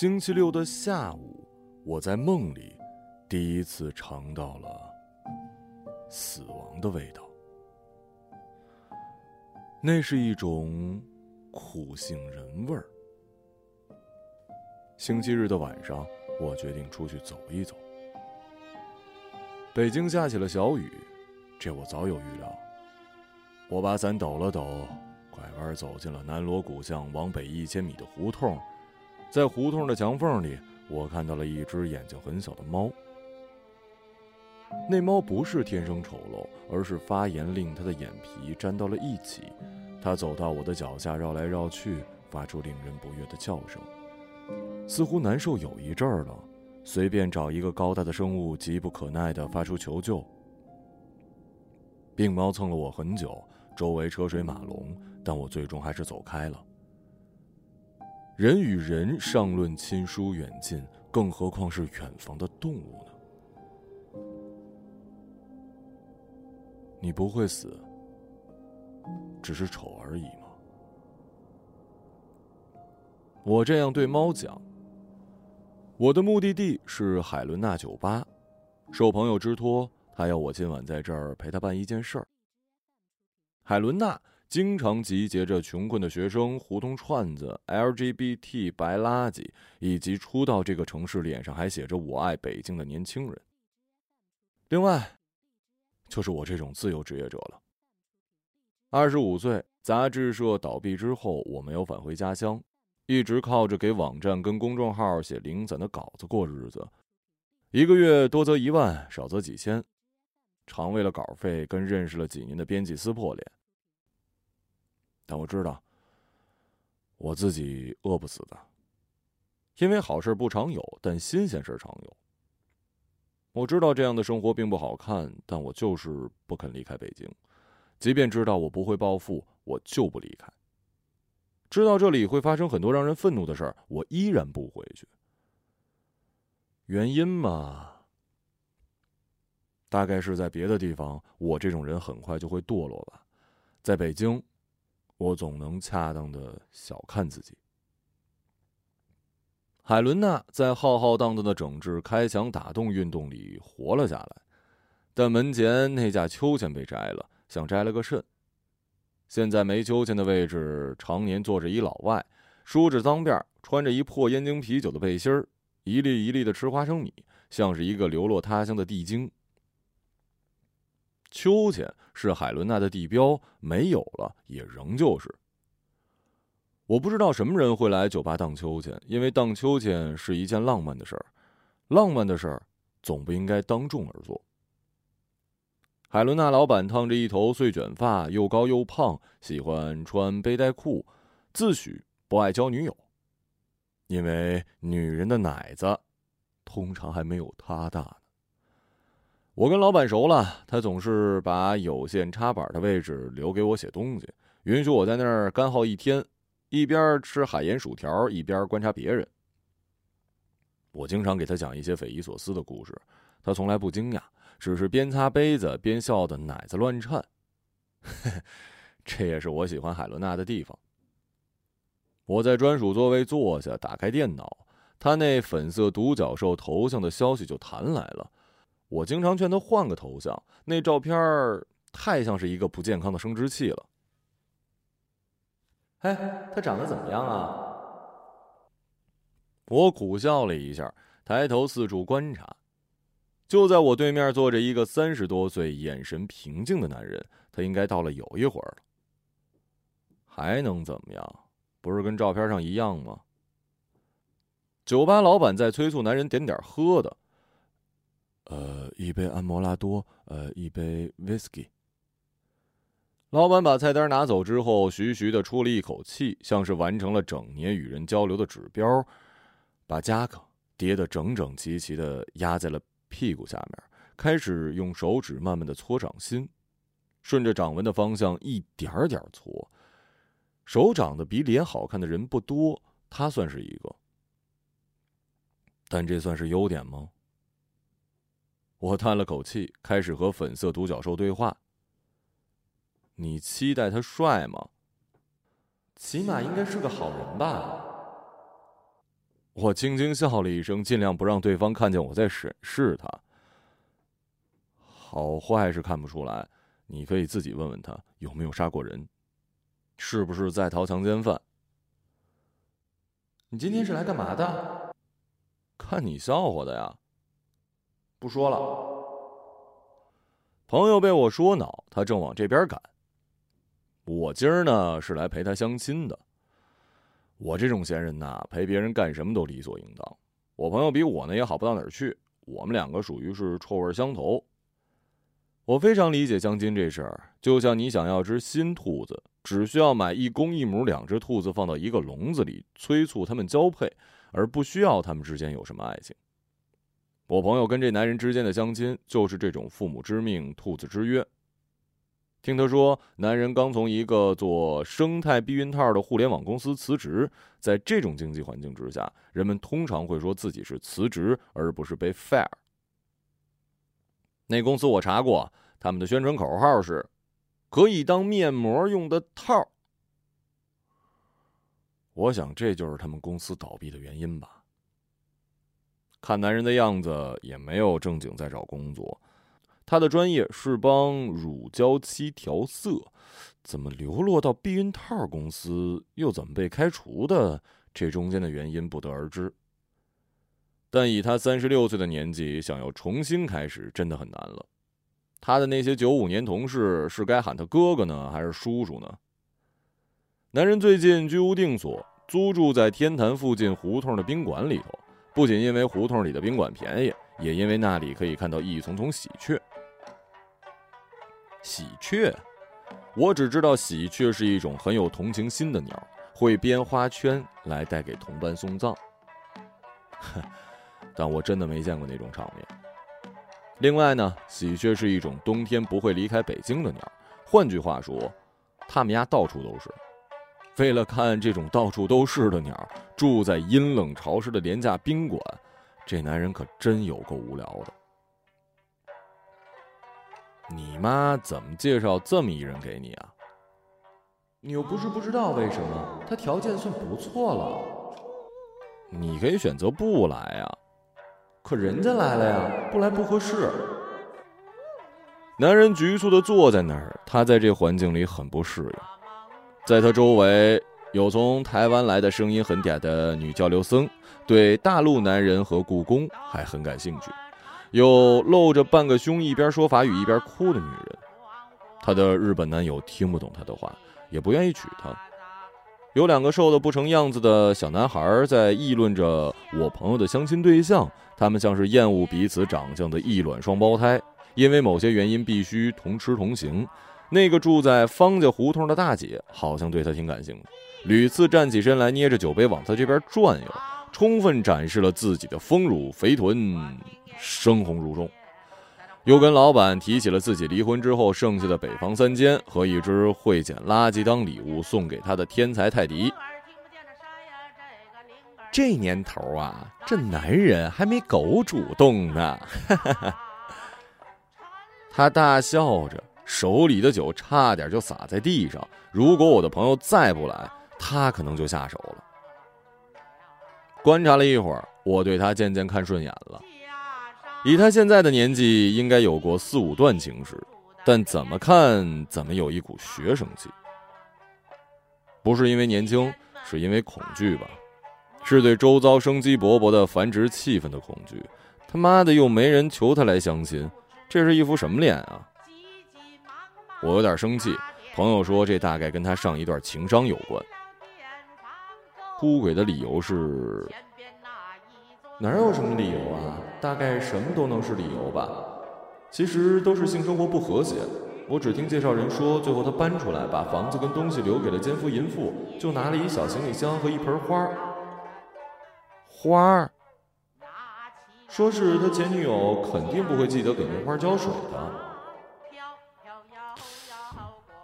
星期六的下午，我在梦里第一次尝到了死亡的味道。那是一种苦杏仁味儿。星期日的晚上，我决定出去走一走。北京下起了小雨，这我早有预料。我把伞抖了抖，拐弯走进了南锣鼓巷往北一千米的胡同。在胡同的墙缝里，我看到了一只眼睛很小的猫。那猫不是天生丑陋，而是发炎令它的眼皮粘到了一起。它走到我的脚下，绕来绕去，发出令人不悦的叫声，似乎难受有一阵儿了。随便找一个高大的生物，急不可耐地发出求救。病猫蹭了我很久，周围车水马龙，但我最终还是走开了。人与人尚论亲疏远近，更何况是远方的动物呢？你不会死，只是丑而已吗？我这样对猫讲。我的目的地是海伦娜酒吧，受朋友之托，他要我今晚在这儿陪他办一件事儿。海伦娜。经常集结着穷困的学生、胡同串子、LGBT 白垃圾，以及初到这个城市脸上还写着“我爱北京”的年轻人。另外，就是我这种自由职业者了。二十五岁，杂志社倒闭之后，我没有返回家乡，一直靠着给网站跟公众号写零散的稿子过日子，一个月多则一万，少则几千，常为了稿费跟认识了几年的编辑撕破脸。但我知道，我自己饿不死的，因为好事不常有，但新鲜事常有。我知道这样的生活并不好看，但我就是不肯离开北京，即便知道我不会暴富，我就不离开。知道这里会发生很多让人愤怒的事儿，我依然不回去。原因嘛，大概是在别的地方，我这种人很快就会堕落吧，在北京。我总能恰当的小看自己。海伦娜在浩浩荡荡的整治开墙打洞运动里活了下来，但门前那架秋千被摘了，像摘了个肾。现在没秋千的位置，常年坐着一老外，梳着脏辫，穿着一破燕京啤酒的背心，一粒一粒的吃花生米，像是一个流落他乡的地精。秋千是海伦娜的地标，没有了也仍旧是。我不知道什么人会来酒吧荡秋千，因为荡秋千是一件浪漫的事儿，浪漫的事儿总不应该当众而做。海伦娜老板烫着一头碎卷发，又高又胖，喜欢穿背带裤，自诩不爱交女友，因为女人的奶子通常还没有她大。我跟老板熟了，他总是把有线插板的位置留给我写东西，允许我在那儿干耗一天，一边吃海盐薯条，一边观察别人。我经常给他讲一些匪夷所思的故事，他从来不惊讶，只是边擦杯子边笑得奶子乱颤。这也是我喜欢海伦娜的地方。我在专属座位坐下，打开电脑，他那粉色独角兽头像的消息就弹来了。我经常劝他换个头像，那照片太像是一个不健康的生殖器了。哎，他长得怎么样啊？我苦笑了一下，抬头四处观察。就在我对面坐着一个三十多岁、眼神平静的男人，他应该到了有一会儿了。还能怎么样？不是跟照片上一样吗？酒吧老板在催促男人点点喝的。呃，一杯安摩拉多，呃，一杯 whisky。老板把菜单拿走之后，徐徐的出了一口气，像是完成了整年与人交流的指标，把夹克叠得整整齐齐的压在了屁股下面，开始用手指慢慢的搓掌心，顺着掌纹的方向一点点搓。手长得比脸好看的人不多，他算是一个，但这算是优点吗？我叹了口气，开始和粉色独角兽对话。你期待他帅吗？起码应该是个好人吧。我轻轻笑了一声，尽量不让对方看见我在审视他。好坏是看不出来，你可以自己问问他有没有杀过人，是不是在逃强奸犯。你今天是来干嘛的？看你笑话的呀。不说了。朋友被我说恼，他正往这边赶。我今儿呢是来陪他相亲的。我这种闲人呐，陪别人干什么都理所应当。我朋友比我呢也好不到哪儿去，我们两个属于是臭味相投。我非常理解相亲这事儿，就像你想要只新兔子。只需要买一公一母两只兔子放到一个笼子里，催促他们交配，而不需要他们之间有什么爱情。我朋友跟这男人之间的相亲，就是这种父母之命，兔子之约。听他说，男人刚从一个做生态避孕套的互联网公司辞职，在这种经济环境之下，人们通常会说自己是辞职，而不是被 fire。那公司我查过，他们的宣传口号是。可以当面膜用的套我想这就是他们公司倒闭的原因吧。看男人的样子，也没有正经在找工作。他的专业是帮乳胶漆调色，怎么流落到避孕套公司，又怎么被开除的？这中间的原因不得而知。但以他三十六岁的年纪，想要重新开始，真的很难了。他的那些九五年同事是该喊他哥哥呢，还是叔叔呢？男人最近居无定所，租住在天坛附近胡同的宾馆里头。不仅因为胡同里的宾馆便宜，也因为那里可以看到一丛丛喜鹊。喜鹊，我只知道喜鹊是一种很有同情心的鸟，会编花圈来带给同伴送葬。但我真的没见过那种场面。另外呢，喜鹊是一种冬天不会离开北京的鸟。换句话说，他们家到处都是。为了看这种到处都是的鸟，住在阴冷潮湿的廉价宾馆，这男人可真有够无聊的。你妈怎么介绍这么一人给你啊？你又不是不知道为什么，他条件算不错了。你可以选择不来啊。可人家来了呀，不来不合适。男人局促的坐在那儿，他在这环境里很不适应。在他周围有从台湾来的声音很嗲的女交流僧，对大陆男人和故宫还很感兴趣；有露着半个胸一边说法语一边哭的女人。他的日本男友听不懂他的话，也不愿意娶她。有两个瘦得不成样子的小男孩在议论着我朋友的相亲对象，他们像是厌恶彼此长相的异卵双胞胎，因为某些原因必须同吃同行。那个住在方家胡同的大姐好像对他挺感兴趣，屡次站起身来捏着酒杯往他这边转悠，充分展示了自己的丰乳肥臀，生红如钟。又跟老板提起了自己离婚之后剩下的北方三间和一只会捡垃圾当礼物送给他的天才泰迪。这年头啊，这男人还没狗主动呢。他大笑着，手里的酒差点就洒在地上。如果我的朋友再不来，他可能就下手了。观察了一会儿，我对他渐渐看顺眼了。以他现在的年纪，应该有过四五段情史，但怎么看怎么有一股学生气。不是因为年轻，是因为恐惧吧？是对周遭生机勃勃的繁殖气氛的恐惧。他妈的，又没人求他来相亲，这是一副什么脸啊？我有点生气。朋友说，这大概跟他上一段情伤有关。出轨的理由是。哪有什么理由啊？大概什么都能是理由吧。其实都是性生活不和谐。我只听介绍人说，最后他搬出来，把房子跟东西留给了奸夫淫妇，就拿了一小行李箱和一盆花。花？说是他前女友肯定不会记得给那花浇水的。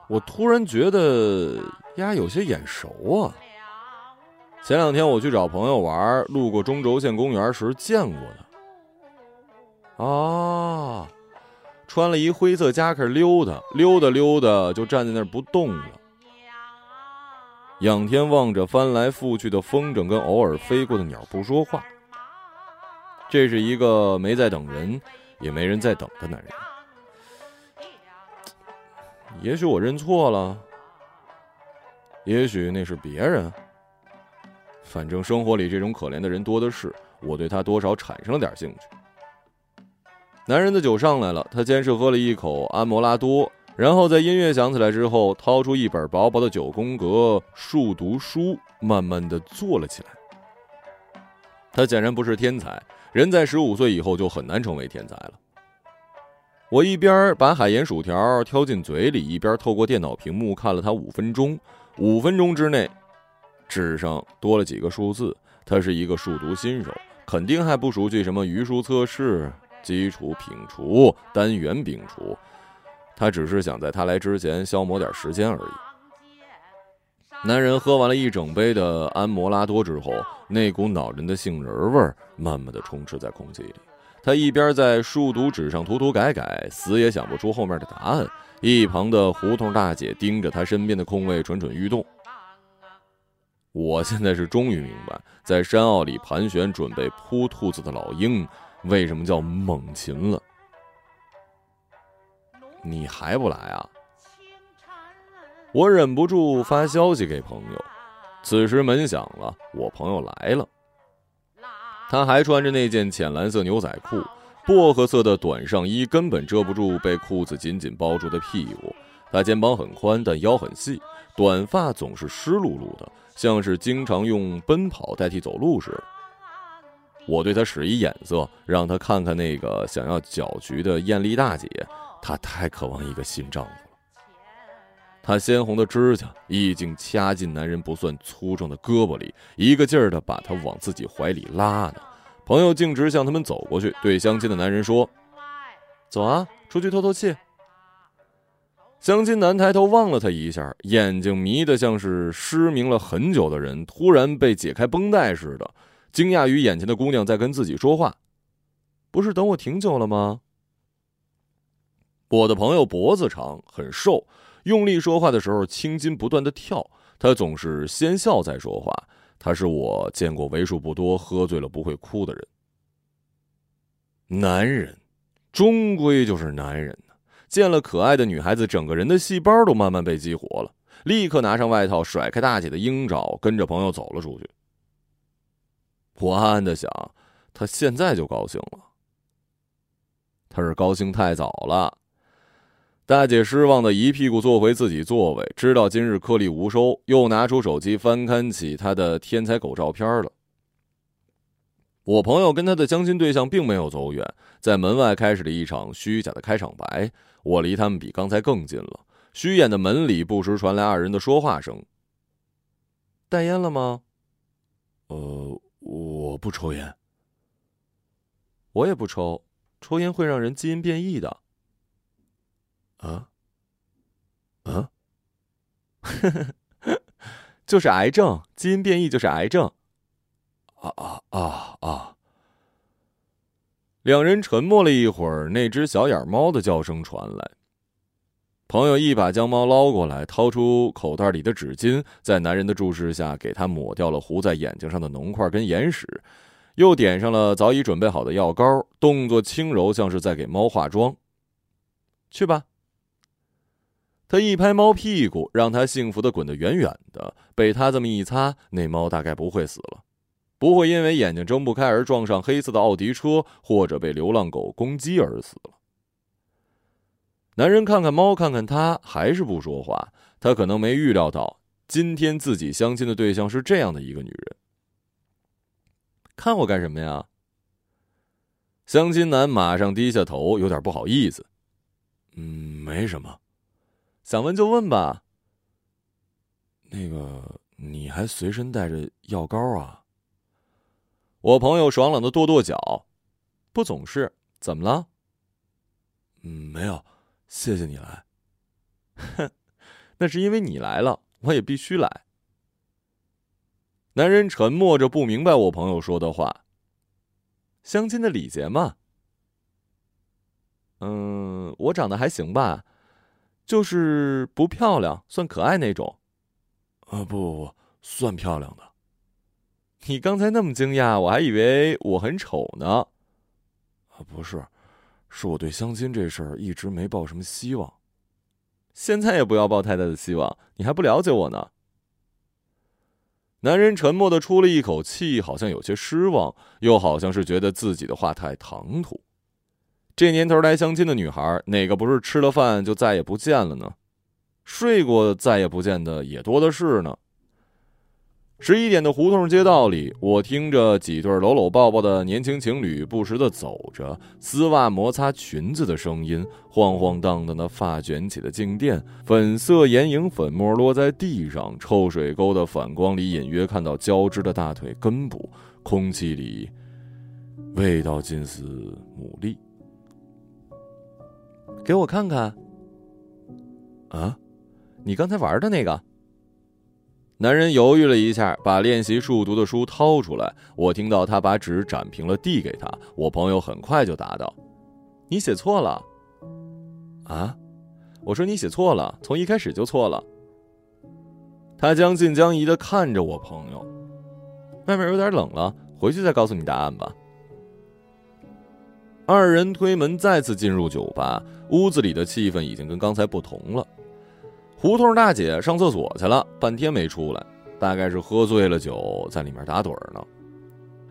我突然觉得丫有些眼熟啊。前两天我去找朋友玩，路过中轴线公园时见过他。啊，穿了一灰色夹克溜达溜达溜达，就站在那儿不动了。仰天望着翻来覆去的风筝跟偶尔飞过的鸟不说话。这是一个没在等人，也没人在等的男人。也许我认错了，也许那是别人。反正生活里这种可怜的人多的是，我对他多少产生了点兴趣。男人的酒上来了，他先是喝了一口安摩拉多，然后在音乐响起来之后，掏出一本薄薄的九宫格数读书，慢慢的坐了起来。他显然不是天才，人在十五岁以后就很难成为天才了。我一边把海盐薯条挑进嘴里，一边透过电脑屏幕看了他五分钟。五分钟之内，纸上多了几个数字。他是一个数独新手，肯定还不熟悉什么余数测试。基础摒除，单元摒除，他只是想在他来之前消磨点时间而已。男人喝完了一整杯的安摩拉多之后，那股恼人的杏仁味儿慢慢的充斥在空气里。他一边在数独纸上涂涂改改，死也想不出后面的答案。一旁的胡同大姐盯着他身边的空位，蠢蠢欲动。我现在是终于明白，在山坳里盘旋准备扑兔子的老鹰。为什么叫猛禽了？你还不来啊？我忍不住发消息给朋友。此时门响了，我朋友来了。他还穿着那件浅蓝色牛仔裤，薄荷色的短上衣根本遮不住被裤子紧紧包住的屁股。他肩膀很宽，但腰很细，短发总是湿漉漉的，像是经常用奔跑代替走路似的。我对他使一眼色，让他看看那个想要搅局的艳丽大姐。她太渴望一个新丈夫。她鲜红的指甲已经掐进男人不算粗壮的胳膊里，一个劲儿的把他往自己怀里拉呢。朋友径直向他们走过去，对相亲的男人说：“走啊，出去透透气。”相亲男抬头望了他一下，眼睛迷得像是失明了很久的人突然被解开绷带似的。惊讶于眼前的姑娘在跟自己说话，不是等我挺久了吗？我的朋友脖子长，很瘦，用力说话的时候青筋不断的跳。他总是先笑再说话。他是我见过为数不多喝醉了不会哭的人。男人，终归就是男人呢。见了可爱的女孩子，整个人的细胞都慢慢被激活了，立刻拿上外套，甩开大姐的鹰爪，跟着朋友走了出去。我暗暗的想，他现在就高兴了。他是高兴太早了。大姐失望的一屁股坐回自己座位，知道今日颗粒无收，又拿出手机翻看起她的天才狗照片了。我朋友跟他的相亲对象并没有走远，在门外开始了一场虚假的开场白。我离他们比刚才更近了，虚掩的门里不时传来二人的说话声。带烟了吗？呃。我不抽烟，我也不抽，抽烟会让人基因变异的。啊？啊？就是癌症，基因变异就是癌症。啊啊啊啊！两人沉默了一会儿，那只小眼猫的叫声传来。朋友一把将猫捞过来，掏出口袋里的纸巾，在男人的注视下，给他抹掉了糊在眼睛上的脓块跟眼屎，又点上了早已准备好的药膏，动作轻柔，像是在给猫化妆。去吧。他一拍猫屁股，让它幸福的滚得远远的。被他这么一擦，那猫大概不会死了，不会因为眼睛睁不开而撞上黑色的奥迪车，或者被流浪狗攻击而死了。男人看看猫，看看他，还是不说话。他可能没预料到，今天自己相亲的对象是这样的一个女人。看我干什么呀？相亲男马上低下头，有点不好意思。嗯，没什么，想问就问吧。那个，你还随身带着药膏啊？我朋友爽朗的跺跺脚，不总是，怎么了？嗯，没有。谢谢你来，哼，那是因为你来了，我也必须来。男人沉默着，不明白我朋友说的话。相亲的礼节嘛，嗯，我长得还行吧，就是不漂亮，算可爱那种。啊，不不不，算漂亮的。你刚才那么惊讶，我还以为我很丑呢。啊，不是，是我对相亲这事儿一直没抱什么希望。现在也不要抱太大的希望，你还不了解我呢。男人沉默的出了一口气，好像有些失望，又好像是觉得自己的话太唐突。这年头来相亲的女孩，哪个不是吃了饭就再也不见了呢？睡过再也不见的也多的是呢。十一点的胡同街道里，我听着几对搂搂抱抱的年轻情侣不时的走着，丝袜摩擦裙子的声音，晃晃荡荡的发卷起的静电，粉色眼影粉末落在地上，臭水沟的反光里隐约看到交织的大腿根部，空气里味道近似牡蛎。给我看看。啊，你刚才玩的那个。男人犹豫了一下，把练习数独的书掏出来。我听到他把纸展平了，递给他。我朋友很快就答道：“你写错了。”啊，我说你写错了，从一开始就错了。他将信将疑的看着我朋友。外面有点冷了，回去再告诉你答案吧。二人推门再次进入酒吧，屋子里的气氛已经跟刚才不同了。胡同大姐上厕所去了，半天没出来，大概是喝醉了酒，在里面打盹呢。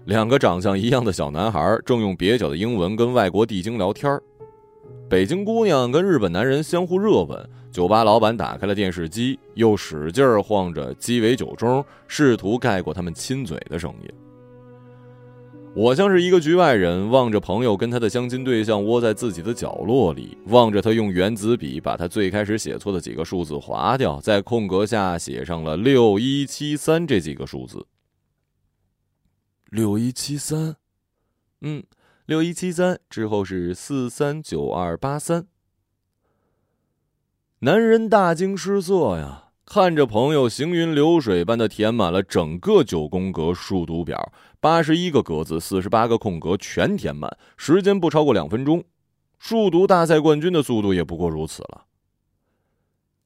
两个长相一样的小男孩正用蹩脚的英文跟外国地精聊天北京姑娘跟日本男人相互热吻。酒吧老板打开了电视机，又使劲晃着鸡尾酒盅，试图盖过他们亲嘴的声音。我像是一个局外人，望着朋友跟他的相亲对象窝在自己的角落里，望着他用原子笔把他最开始写错的几个数字划掉，在空格下写上了六一七三这几个数字。六一七三，嗯，六一七三之后是四三九二八三。男人大惊失色呀。看着朋友行云流水般的填满了整个九宫格数独表，八十一个格子，四十八个空格全填满，时间不超过两分钟。数独大赛冠军的速度也不过如此了。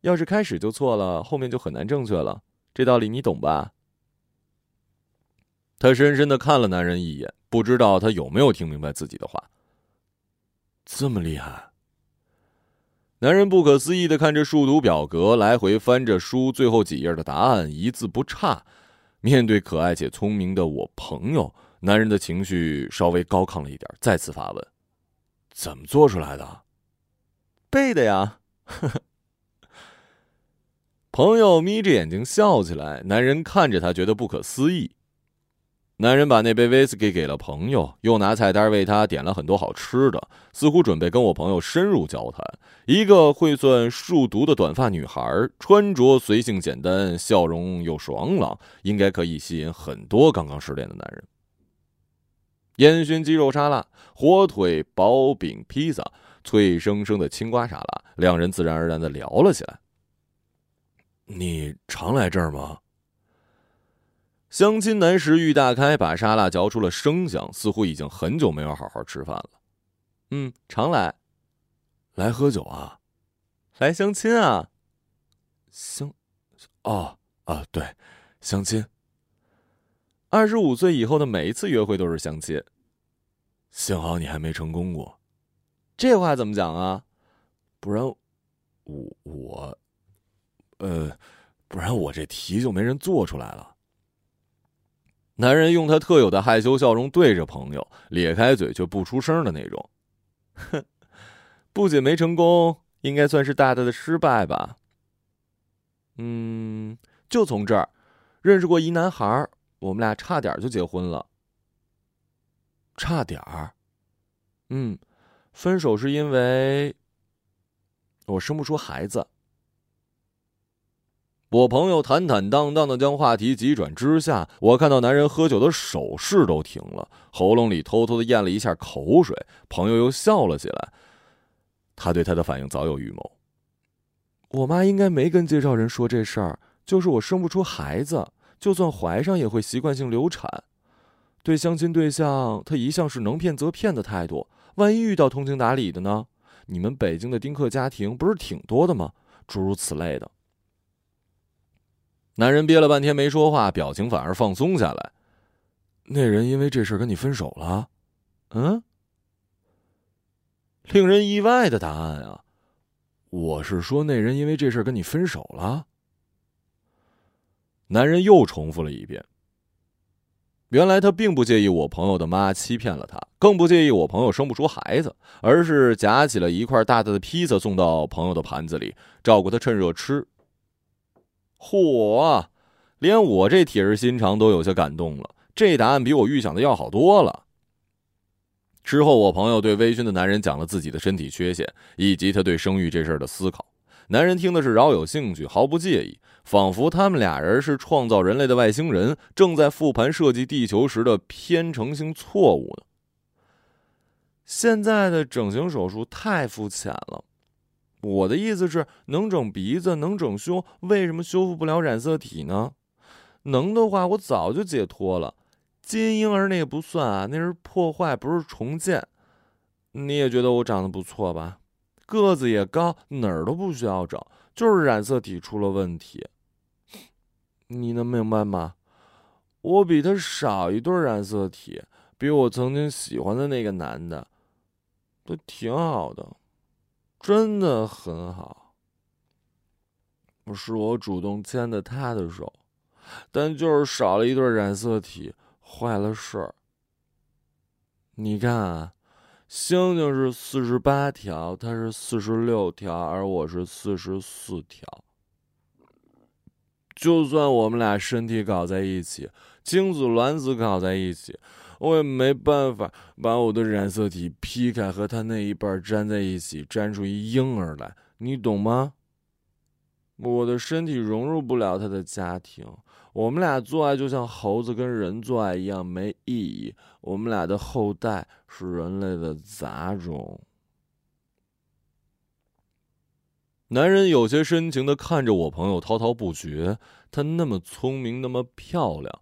要是开始就错了，后面就很难正确了，这道理你懂吧？他深深的看了男人一眼，不知道他有没有听明白自己的话。这么厉害。男人不可思议的看着数独表格，来回翻着书最后几页的答案，一字不差。面对可爱且聪明的我朋友，男人的情绪稍微高亢了一点，再次发问：“怎么做出来的？”“背的呀。”朋友眯着眼睛笑起来，男人看着他，觉得不可思议。男人把那杯威士忌给了朋友，又拿菜单为他点了很多好吃的，似乎准备跟我朋友深入交谈。一个会算数独的短发女孩，穿着随性简单，笑容又爽朗，应该可以吸引很多刚刚失恋的男人。烟熏鸡肉沙拉、火腿、薄饼、披萨、脆生生的青瓜沙拉，两人自然而然的聊了起来。你常来这儿吗？相亲男食欲大开，把沙拉嚼出了声响，似乎已经很久没有好好吃饭了。嗯，常来，来喝酒啊，来相亲啊，相，哦啊，对，相亲。二十五岁以后的每一次约会都是相亲。幸好你还没成功过，这话怎么讲啊？不然，我我，呃，不然我这题就没人做出来了。男人用他特有的害羞笑容对着朋友，咧开嘴却不出声的那种。哼，不仅没成功，应该算是大大的失败吧。嗯，就从这儿，认识过一男孩，我们俩差点就结婚了。差点儿。嗯，分手是因为我生不出孩子。我朋友坦坦荡荡的将话题急转之下，我看到男人喝酒的手势都停了，喉咙里偷偷的咽了一下口水。朋友又笑了起来，他对他的反应早有预谋。我妈应该没跟介绍人说这事儿，就是我生不出孩子，就算怀上也会习惯性流产。对相亲对象，他一向是能骗则骗的态度，万一遇到通情达理的呢？你们北京的丁克家庭不是挺多的吗？诸如此类的。男人憋了半天没说话，表情反而放松下来。那人因为这事跟你分手了？嗯？令人意外的答案啊！我是说，那人因为这事跟你分手了。男人又重复了一遍。原来他并不介意我朋友的妈欺骗了他，更不介意我朋友生不出孩子，而是夹起了一块大大的披萨送到朋友的盘子里，照顾他趁热吃。嚯，连我这铁石心肠都有些感动了。这答案比我预想的要好多了。之后，我朋友对微醺的男人讲了自己的身体缺陷，以及他对生育这事儿的思考。男人听的是饶有兴趣，毫不介意，仿佛他们俩人是创造人类的外星人，正在复盘设计地球时的偏程性错误呢。现在的整形手术太肤浅了，我的意思是，能整鼻子，能整胸，为什么修复不了染色体呢？能的话，我早就解脱了。金婴儿那个不算啊，那是破坏，不是重建。你也觉得我长得不错吧？个子也高，哪儿都不需要整，就是染色体出了问题。你能明白吗？我比他少一对染色体，比我曾经喜欢的那个男的都挺好的，真的很好。不是我主动牵的他的手，但就是少了一对染色体，坏了事儿。你看啊。星星是四十八条，它是四十六条，而我是四十四条。就算我们俩身体搞在一起，精子卵子搞在一起，我也没办法把我的染色体劈开，和他那一半粘在一起，粘出一婴儿来。你懂吗？我的身体融入不了他的家庭。我们俩做爱就像猴子跟人做爱一样没意义。我们俩的后代是人类的杂种。男人有些深情的看着我朋友滔滔不绝，她那么聪明，那么漂亮，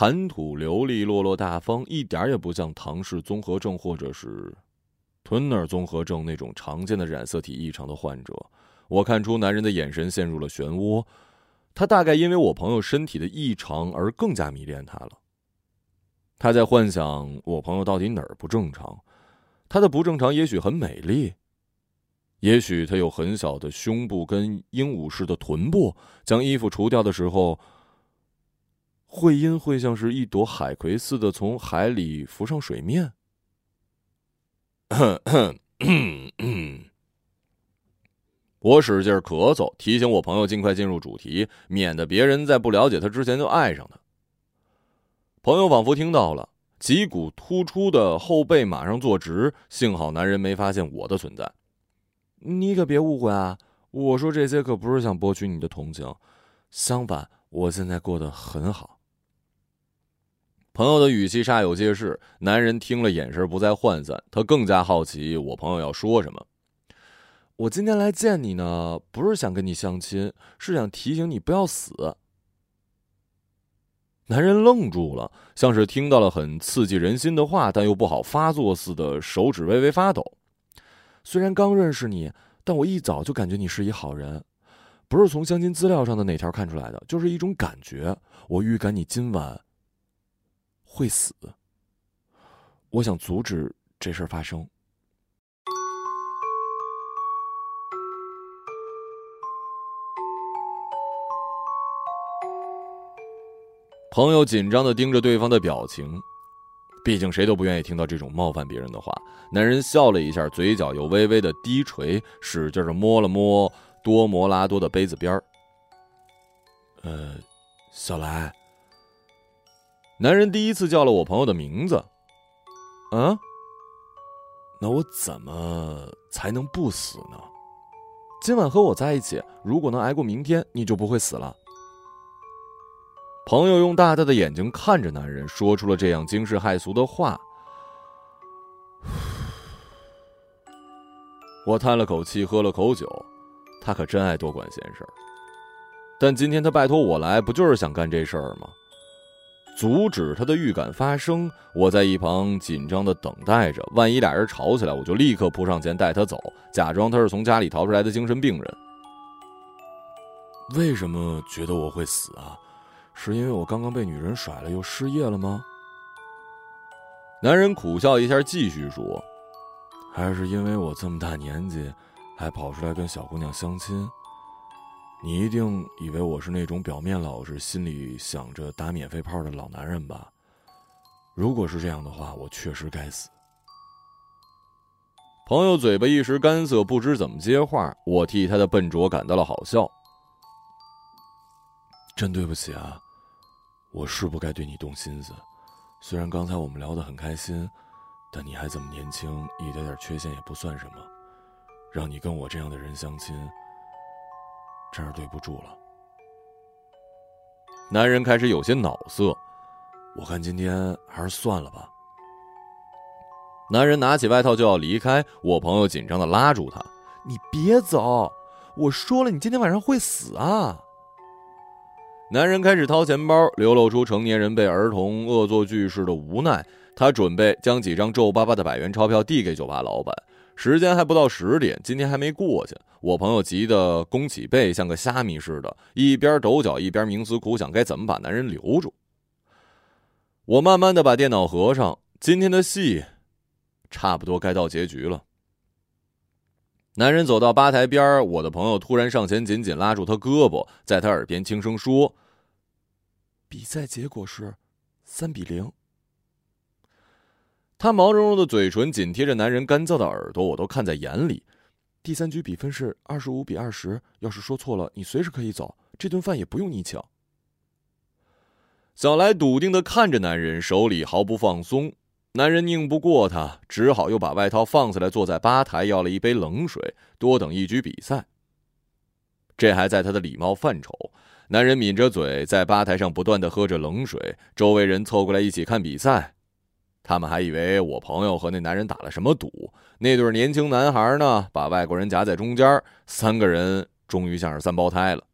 谈吐流利，落落大方，一点也不像唐氏综合症或者是吞纳综合症那种常见的染色体异常的患者。我看出男人的眼神陷入了漩涡。他大概因为我朋友身体的异常而更加迷恋他了。他在幻想我朋友到底哪儿不正常，他的不正常也许很美丽，也许他有很小的胸部跟鹦鹉似的臀部，将衣服除掉的时候，会阴会像是一朵海葵似的从海里浮上水面。我使劲咳嗽，提醒我朋友尽快进入主题，免得别人在不了解他之前就爱上他。朋友仿佛听到了，脊骨突出的后背马上坐直，幸好男人没发现我的存在。你可别误会啊，我说这些可不是想博取你的同情，相反，我现在过得很好。朋友的语气煞有介事，男人听了眼神不再涣散，他更加好奇我朋友要说什么。我今天来见你呢，不是想跟你相亲，是想提醒你不要死。男人愣住了，像是听到了很刺激人心的话，但又不好发作似的，手指微微发抖。虽然刚认识你，但我一早就感觉你是一好人，不是从相亲资料上的哪条看出来的，就是一种感觉。我预感你今晚会死，我想阻止这事发生。朋友紧张的盯着对方的表情，毕竟谁都不愿意听到这种冒犯别人的话。男人笑了一下，嘴角又微微的低垂，使劲的摸了摸多摩拉多的杯子边儿。呃，小兰。男人第一次叫了我朋友的名字。啊？那我怎么才能不死呢？今晚和我在一起，如果能挨过明天，你就不会死了。朋友用大大的眼睛看着男人，说出了这样惊世骇俗的话。我叹了口气，喝了口酒。他可真爱多管闲事儿。但今天他拜托我来，不就是想干这事儿吗？阻止他的预感发生。我在一旁紧张的等待着，万一俩人吵起来，我就立刻扑上前带他走，假装他是从家里逃出来的精神病人。为什么觉得我会死啊？是因为我刚刚被女人甩了又失业了吗？男人苦笑一下，继续说：“还是因为我这么大年纪，还跑出来跟小姑娘相亲？你一定以为我是那种表面老实、心里想着打免费炮的老男人吧？如果是这样的话，我确实该死。”朋友嘴巴一时干涩，不知怎么接话。我替他的笨拙感到了好笑。真对不起啊，我是不该对你动心思。虽然刚才我们聊得很开心，但你还这么年轻，一点点缺陷也不算什么。让你跟我这样的人相亲，真是对不住了。男人开始有些恼色，我看今天还是算了吧。男人拿起外套就要离开，我朋友紧张的拉住他：“你别走！我说了，你今天晚上会死啊！”男人开始掏钱包，流露出成年人被儿童恶作剧似的无奈。他准备将几张皱巴巴的百元钞票递给酒吧老板。时间还不到十点，今天还没过去。我朋友急得弓起背，像个虾米似的，一边抖脚一边冥思苦想该怎么把男人留住。我慢慢的把电脑合上，今天的戏。差不多该到结局了。男人走到吧台边我的朋友突然上前，紧紧拉住他胳膊，在他耳边轻声说：“比赛结果是三比零。”他毛茸茸的嘴唇紧贴着男人干燥的耳朵，我都看在眼里。第三局比分是二十五比二十，要是说错了，你随时可以走，这顿饭也不用你请。小来笃定的看着男人，手里毫不放松。男人拧不过他，只好又把外套放下来，坐在吧台要了一杯冷水，多等一局比赛。这还在他的礼貌范畴。男人抿着嘴，在吧台上不断的喝着冷水。周围人凑过来一起看比赛，他们还以为我朋友和那男人打了什么赌。那对年轻男孩呢，把外国人夹在中间，三个人终于像是三胞胎了。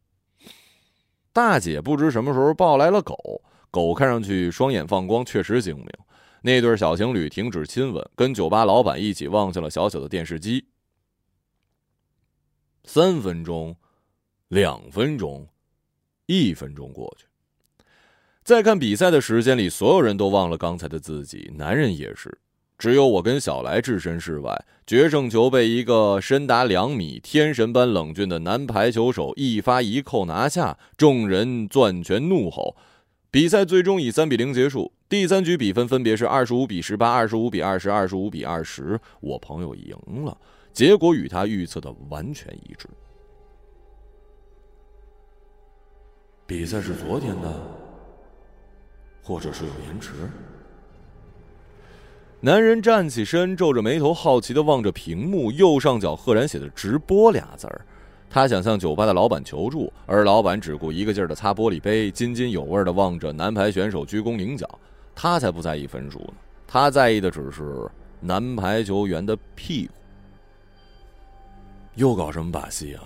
大姐不知什么时候抱来了狗，狗看上去双眼放光，确实精明。那对小情侣停止亲吻，跟酒吧老板一起望向了小小的电视机。三分钟，两分钟，一分钟过去，在看比赛的时间里，所有人都忘了刚才的自己，男人也是，只有我跟小来置身事外。决胜球被一个身达两米、天神般冷峻的男排球手一发一扣拿下，众人攥拳怒吼。比赛最终以三比零结束。第三局比分分别是二十五比十八、二十五比二十二、十五比二十，我朋友赢了，结果与他预测的完全一致。比赛是昨天的，或者是有延迟？男人站起身，皱着眉头，好奇的望着屏幕，右上角赫然写的“直播”俩字儿。他想向酒吧的老板求助，而老板只顾一个劲儿的擦玻璃杯，津津有味的望着男排选手鞠躬领奖。他才不在意分数呢，他在意的只是男排球员的屁股。又搞什么把戏啊？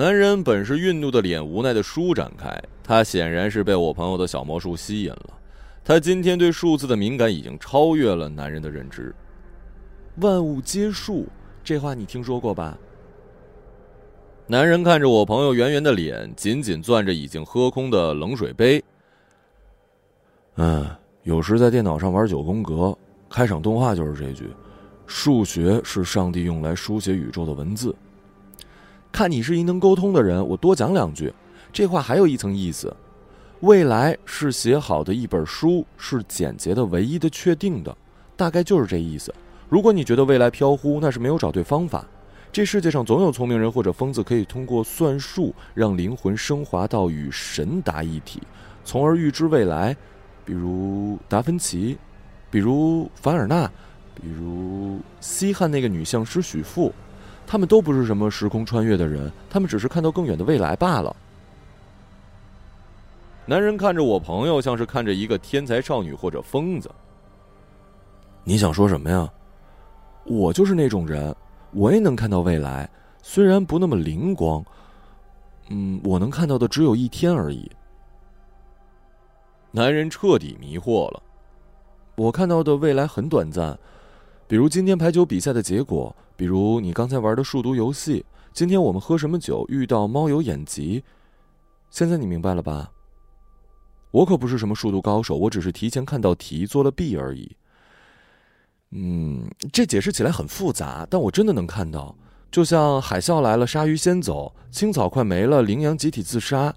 男人本是愠怒的脸无奈的舒展开，他显然是被我朋友的小魔术吸引了。他今天对数字的敏感已经超越了男人的认知。万物皆数，这话你听说过吧？男人看着我朋友圆圆的脸，紧紧攥着已经喝空的冷水杯。嗯，有时在电脑上玩九宫格，开场动画就是这句：“数学是上帝用来书写宇宙的文字。”看你是一能沟通的人，我多讲两句。这话还有一层意思：未来是写好的一本书，是简洁的、唯一的、确定的，大概就是这意思。如果你觉得未来飘忽，那是没有找对方法。这世界上总有聪明人或者疯子，可以通过算术让灵魂升华到与神达一体，从而预知未来。比如达芬奇，比如凡尔纳，比如西汉那个女相师许父，他们都不是什么时空穿越的人，他们只是看到更远的未来罢了。男人看着我朋友，像是看着一个天才少女或者疯子。你想说什么呀？我就是那种人，我也能看到未来，虽然不那么灵光。嗯，我能看到的只有一天而已。男人彻底迷惑了。我看到的未来很短暂，比如今天排球比赛的结果，比如你刚才玩的数独游戏，今天我们喝什么酒，遇到猫有眼疾。现在你明白了吧？我可不是什么数独高手，我只是提前看到题做了弊而已。嗯，这解释起来很复杂，但我真的能看到，就像海啸来了，鲨鱼先走；青草快没了，羚羊集体自杀。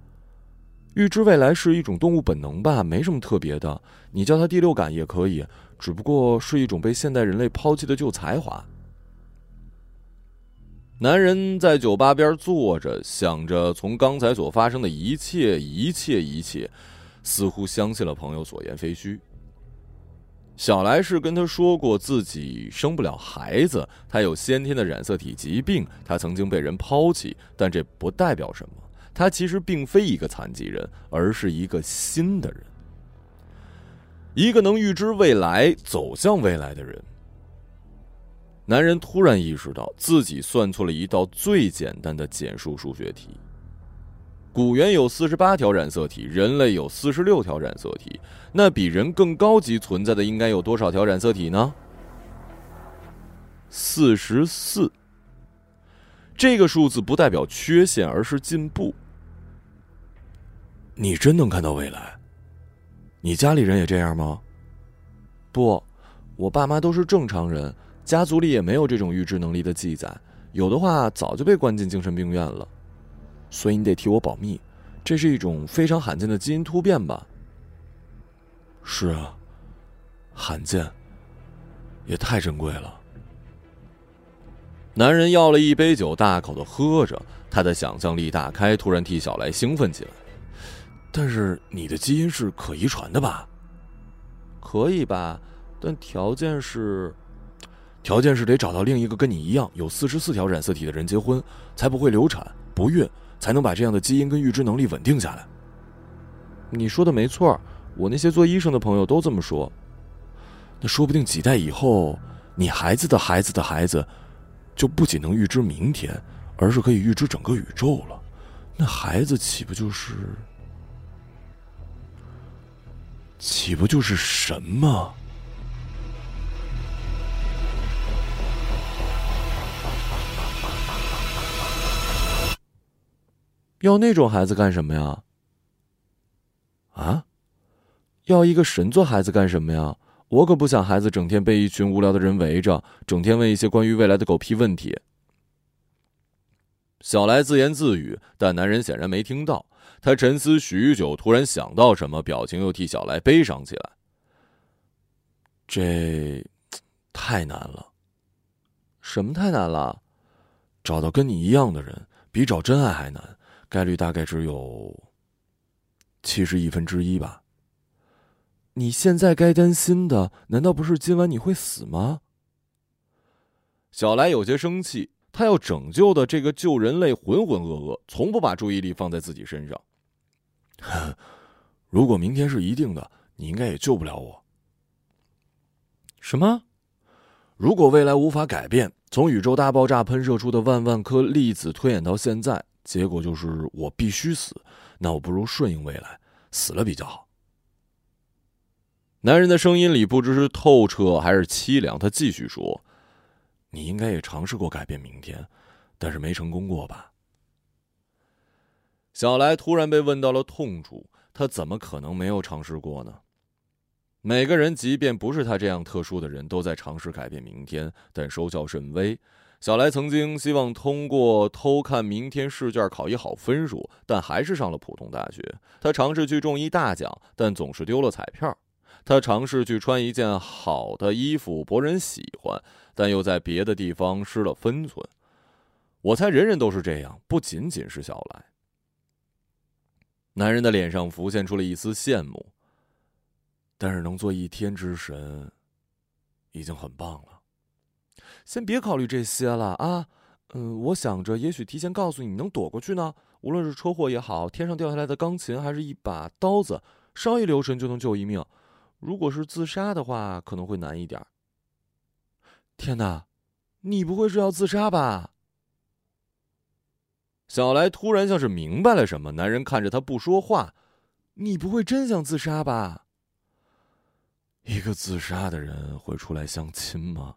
预知未来是一种动物本能吧，没什么特别的。你叫它第六感也可以，只不过是一种被现代人类抛弃的旧才华。男人在酒吧边坐着，想着从刚才所发生的一切，一切，一切，似乎相信了朋友所言非虚。小来是跟他说过自己生不了孩子，他有先天的染色体疾病，他曾经被人抛弃，但这不代表什么。他其实并非一个残疾人，而是一个新的人，一个能预知未来、走向未来的人。男人突然意识到自己算错了一道最简单的简数数学题。古猿有四十八条染色体，人类有四十六条染色体，那比人更高级存在的应该有多少条染色体呢？四十四。这个数字不代表缺陷，而是进步。你真能看到未来？你家里人也这样吗？不，我爸妈都是正常人，家族里也没有这种预知能力的记载，有的话早就被关进精神病院了。所以你得替我保密，这是一种非常罕见的基因突变吧？是啊，罕见，也太珍贵了。男人要了一杯酒，大口的喝着，他的想象力大开，突然替小来兴奋起来。但是你的基因是可遗传的吧？可以吧，但条件是，条件是得找到另一个跟你一样有四十四条染色体的人结婚，才不会流产不孕，才能把这样的基因跟预知能力稳定下来。你说的没错，我那些做医生的朋友都这么说。那说不定几代以后，你孩子的孩子的孩子，就不仅能预知明天，而是可以预知整个宇宙了。那孩子岂不就是？岂不就是神吗？要那种孩子干什么呀？啊？要一个神做孩子干什么呀？我可不想孩子整天被一群无聊的人围着，整天问一些关于未来的狗屁问题。小来自言自语，但男人显然没听到。他沉思许久，突然想到什么，表情又替小来悲伤起来。这太难了。什么太难了？找到跟你一样的人，比找真爱还难，概率大概只有七十亿分之一吧。你现在该担心的，难道不是今晚你会死吗？小来有些生气，他要拯救的这个救人类浑浑噩噩，从不把注意力放在自己身上。如果明天是一定的，你应该也救不了我。什么？如果未来无法改变，从宇宙大爆炸喷射出的万万颗粒子推演到现在，结果就是我必须死，那我不如顺应未来，死了比较好。男人的声音里不知是透彻还是凄凉，他继续说：“你应该也尝试过改变明天，但是没成功过吧？”小来突然被问到了痛处，他怎么可能没有尝试过呢？每个人，即便不是他这样特殊的人，都在尝试改变明天，但收效甚微。小来曾经希望通过偷看明天试卷考一好分数，但还是上了普通大学。他尝试去中一大奖，但总是丢了彩票。他尝试去穿一件好的衣服博人喜欢，但又在别的地方失了分寸。我猜人人都是这样，不仅仅是小来。男人的脸上浮现出了一丝羡慕，但是能做一天之神，已经很棒了。先别考虑这些了啊，嗯，我想着也许提前告诉你，能躲过去呢。无论是车祸也好，天上掉下来的钢琴，还是一把刀子，稍一留神就能救一命。如果是自杀的话，可能会难一点。天哪，你不会是要自杀吧？小来突然像是明白了什么，男人看着他不说话。你不会真想自杀吧？一个自杀的人会出来相亲吗？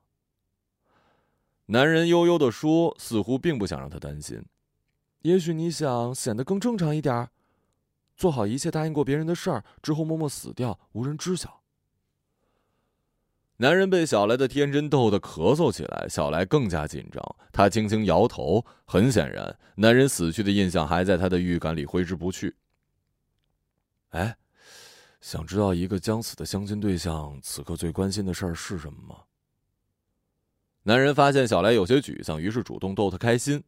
男人悠悠的说，似乎并不想让他担心。也许你想显得更正常一点，做好一切答应过别人的事儿之后，默默死掉，无人知晓。男人被小来的天真逗得咳嗽起来，小来更加紧张。他轻轻摇头，很显然，男人死去的印象还在他的预感里挥之不去。哎，想知道一个将死的相亲对象此刻最关心的事儿是什么吗？男人发现小来有些沮丧，于是主动逗他开心。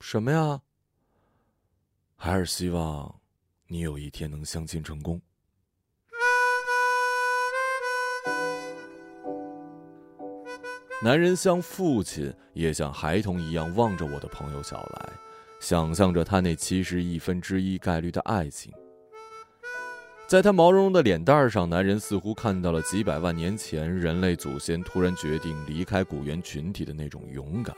什么呀？还是希望你有一天能相亲成功。男人像父亲，也像孩童一样望着我的朋友小来，想象着他那七十亿分之一概率的爱情。在他毛茸茸的脸蛋上，男人似乎看到了几百万年前人类祖先突然决定离开古猿群体的那种勇敢。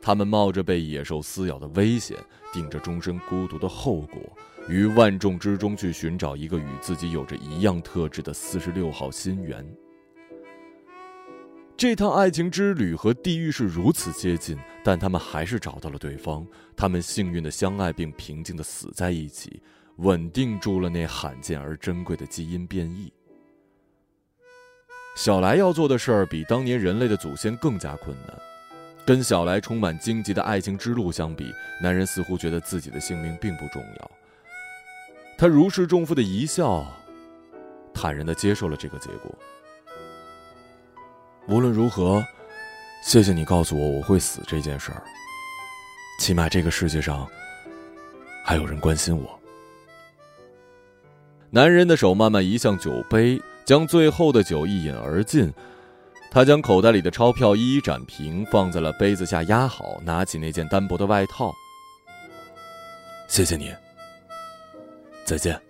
他们冒着被野兽撕咬的危险，顶着终身孤独的后果，于万众之中去寻找一个与自己有着一样特质的四十六号心猿。这趟爱情之旅和地狱是如此接近，但他们还是找到了对方。他们幸运的相爱，并平静的死在一起，稳定住了那罕见而珍贵的基因变异。小来要做的事儿比当年人类的祖先更加困难。跟小来充满荆棘的爱情之路相比，男人似乎觉得自己的性命并不重要。他如释重负的一笑，坦然的接受了这个结果。无论如何，谢谢你告诉我我会死这件事儿。起码这个世界上还有人关心我。男人的手慢慢移向酒杯，将最后的酒一饮而尽。他将口袋里的钞票一一展平，放在了杯子下压好，拿起那件单薄的外套。谢谢你，再见。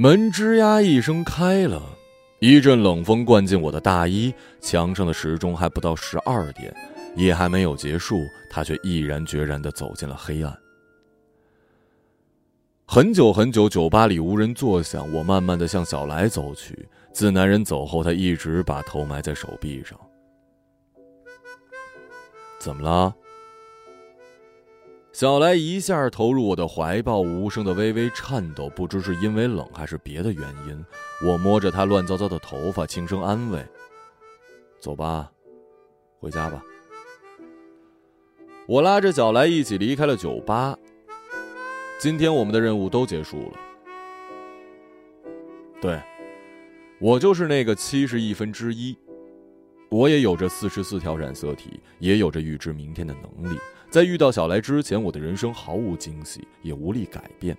门吱呀一声开了，一阵冷风灌进我的大衣。墙上的时钟还不到十二点，夜还没有结束，他却毅然决然的走进了黑暗。很久很久，酒吧里无人作响。我慢慢的向小来走去。自男人走后，他一直把头埋在手臂上。怎么了？小来一下投入我的怀抱，无声的微微颤抖，不知是因为冷还是别的原因。我摸着他乱糟糟的头发，轻声安慰：“走吧，回家吧。”我拉着小来一起离开了酒吧。今天我们的任务都结束了。对，我就是那个七十亿分之一，我也有着四十四条染色体，也有着预知明天的能力。在遇到小来之前，我的人生毫无惊喜，也无力改变。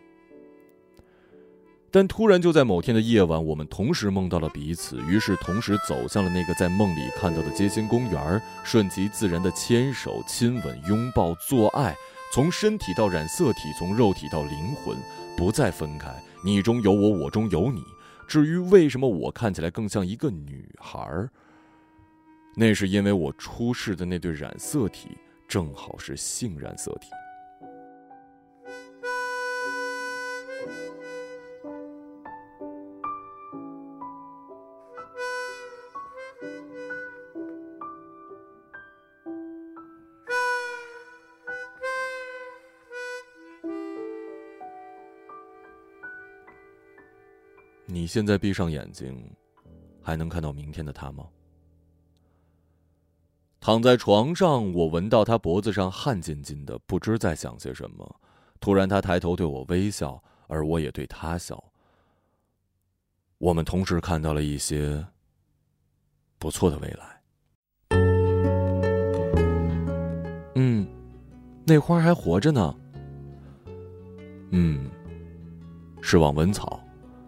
但突然就在某天的夜晚，我们同时梦到了彼此，于是同时走向了那个在梦里看到的街心公园，顺其自然的牵手、亲吻、拥抱、做爱，从身体到染色体，从肉体到灵魂，不再分开。你中有我，我中有你。至于为什么我看起来更像一个女孩，那是因为我出世的那对染色体。正好是性染色体。你现在闭上眼睛，还能看到明天的他吗？躺在床上，我闻到他脖子上汗津津的，不知在想些什么。突然，他抬头对我微笑，而我也对他笑。我们同时看到了一些不错的未来。嗯，那花还活着呢。嗯，是网纹草，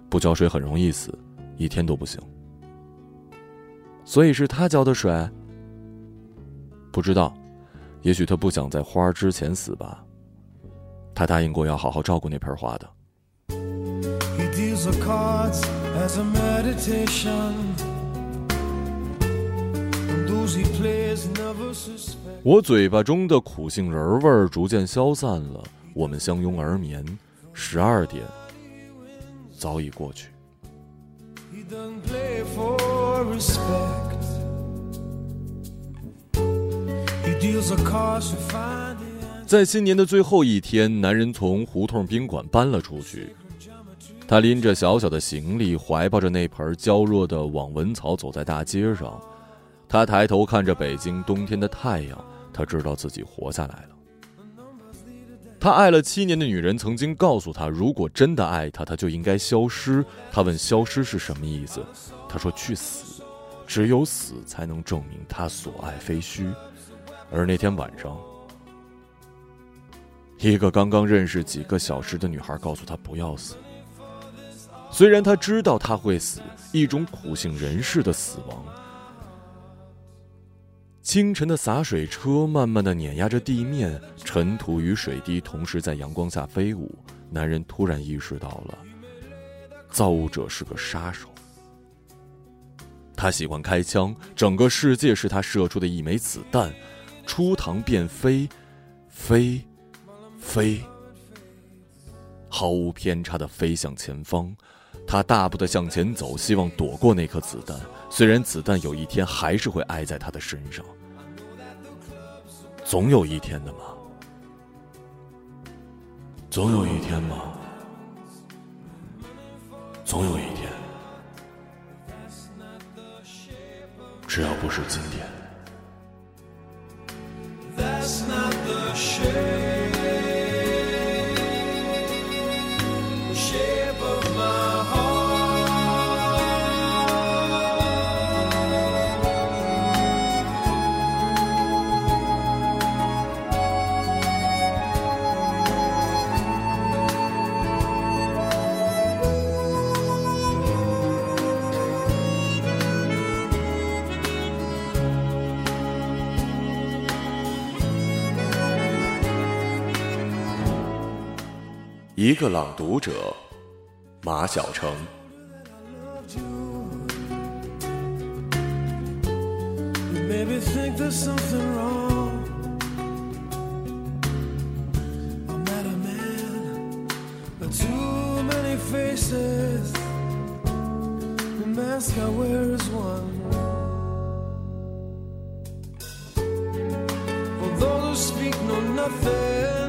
不浇水很容易死，一天都不行。所以是他浇的水。不知道，也许他不想在花儿之前死吧。他答应过要好好照顾那盆花的。我嘴巴中的苦杏仁味儿逐渐消散了，我们相拥而眠。十二点早已过去。在新年的最后一天，男人从胡同宾馆搬了出去。他拎着小小的行李，怀抱着那盆娇弱的网纹草，走在大街上。他抬头看着北京冬天的太阳，他知道自己活下来了。他爱了七年的女人曾经告诉他，如果真的爱他，他就应该消失。他问消失是什么意思，他说去死，只有死才能证明他所爱非虚。而那天晚上，一个刚刚认识几个小时的女孩告诉他不要死。虽然他知道他会死，一种苦性人士的死亡。清晨的洒水车慢慢的碾压着地面，尘土与水滴同时在阳光下飞舞。男人突然意识到了，造物者是个杀手。他喜欢开枪，整个世界是他射出的一枚子弹。出膛便飞，飞，飞，毫无偏差的飞向前方。他大步的向前走，希望躲过那颗子弹。虽然子弹有一天还是会挨在他的身上，总有一天的嘛，总有一天嘛，总有一天，只要不是今天。一个朗读者，马晓成。soldier. I know that